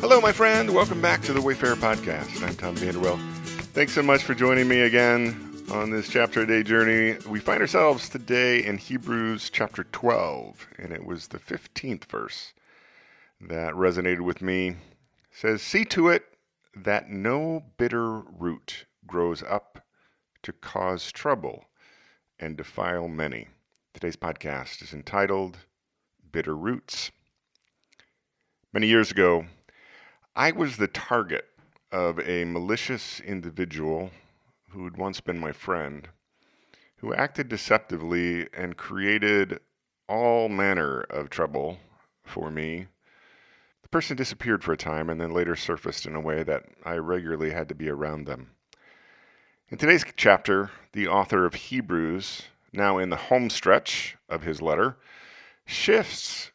Hello, my friend. Welcome back to the Wayfarer Podcast. I'm Tom Vanderwell. Thanks so much for joining me again on this chapter a day journey. We find ourselves today in Hebrews chapter 12, and it was the 15th verse that resonated with me. It says, See to it that no bitter root grows up to cause trouble and defile many. Today's podcast is entitled Bitter Roots. Many years ago, I was the target of a malicious individual who had once been my friend, who acted deceptively and created all manner of trouble for me. The person disappeared for a time and then later surfaced in a way that I regularly had to be around them. In today's chapter, the author of Hebrews, now in the home stretch of his letter, shifts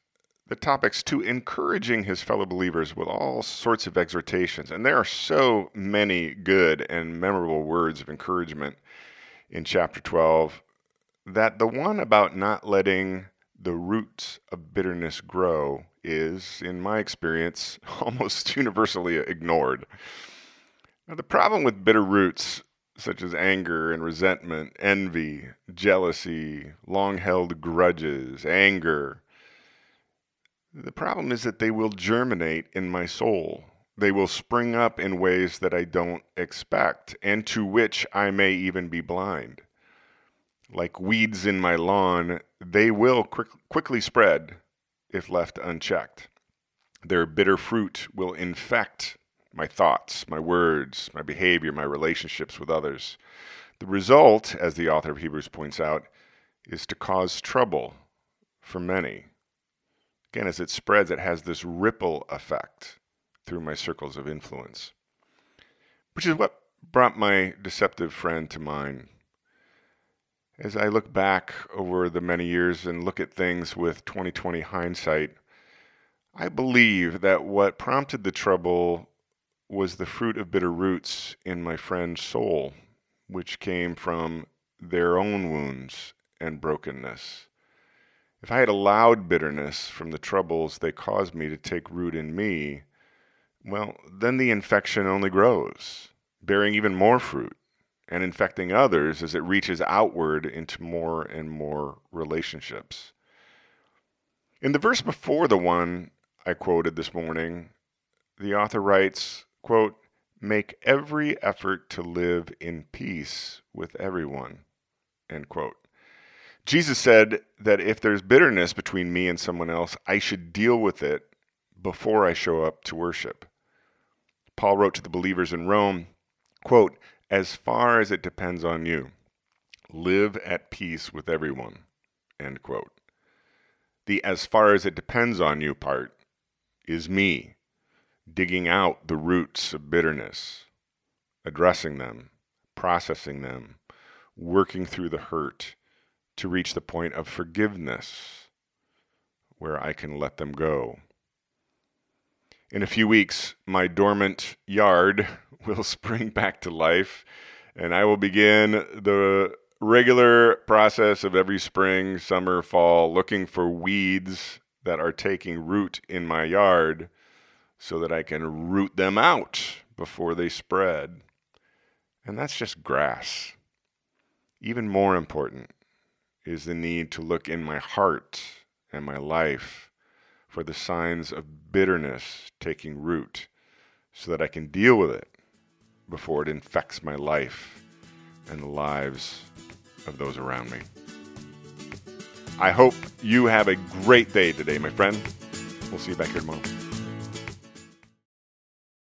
the topics to encouraging his fellow believers with all sorts of exhortations. And there are so many good and memorable words of encouragement in chapter 12 that the one about not letting the roots of bitterness grow is, in my experience, almost universally ignored. Now, the problem with bitter roots, such as anger and resentment, envy, jealousy, long held grudges, anger, the problem is that they will germinate in my soul. They will spring up in ways that I don't expect and to which I may even be blind. Like weeds in my lawn, they will quick, quickly spread if left unchecked. Their bitter fruit will infect my thoughts, my words, my behavior, my relationships with others. The result, as the author of Hebrews points out, is to cause trouble for many. Again, as it spreads, it has this ripple effect through my circles of influence, which is what brought my deceptive friend to mind. As I look back over the many years and look at things with 2020 hindsight, I believe that what prompted the trouble was the fruit of bitter roots in my friend's soul, which came from their own wounds and brokenness. If I had allowed bitterness from the troubles they caused me to take root in me, well, then the infection only grows, bearing even more fruit and infecting others as it reaches outward into more and more relationships. In the verse before the one I quoted this morning, the author writes, quote, make every effort to live in peace with everyone, end quote. Jesus said that if there's bitterness between me and someone else, I should deal with it before I show up to worship. Paul wrote to the believers in Rome, quote, as far as it depends on you, live at peace with everyone, end quote. The as far as it depends on you part is me digging out the roots of bitterness, addressing them, processing them, working through the hurt, to reach the point of forgiveness where I can let them go. In a few weeks, my dormant yard will spring back to life, and I will begin the regular process of every spring, summer, fall, looking for weeds that are taking root in my yard so that I can root them out before they spread. And that's just grass. Even more important, is the need to look in my heart and my life for the signs of bitterness taking root so that I can deal with it before it infects my life and the lives of those around me. I hope you have a great day today, my friend. We'll see you back here tomorrow.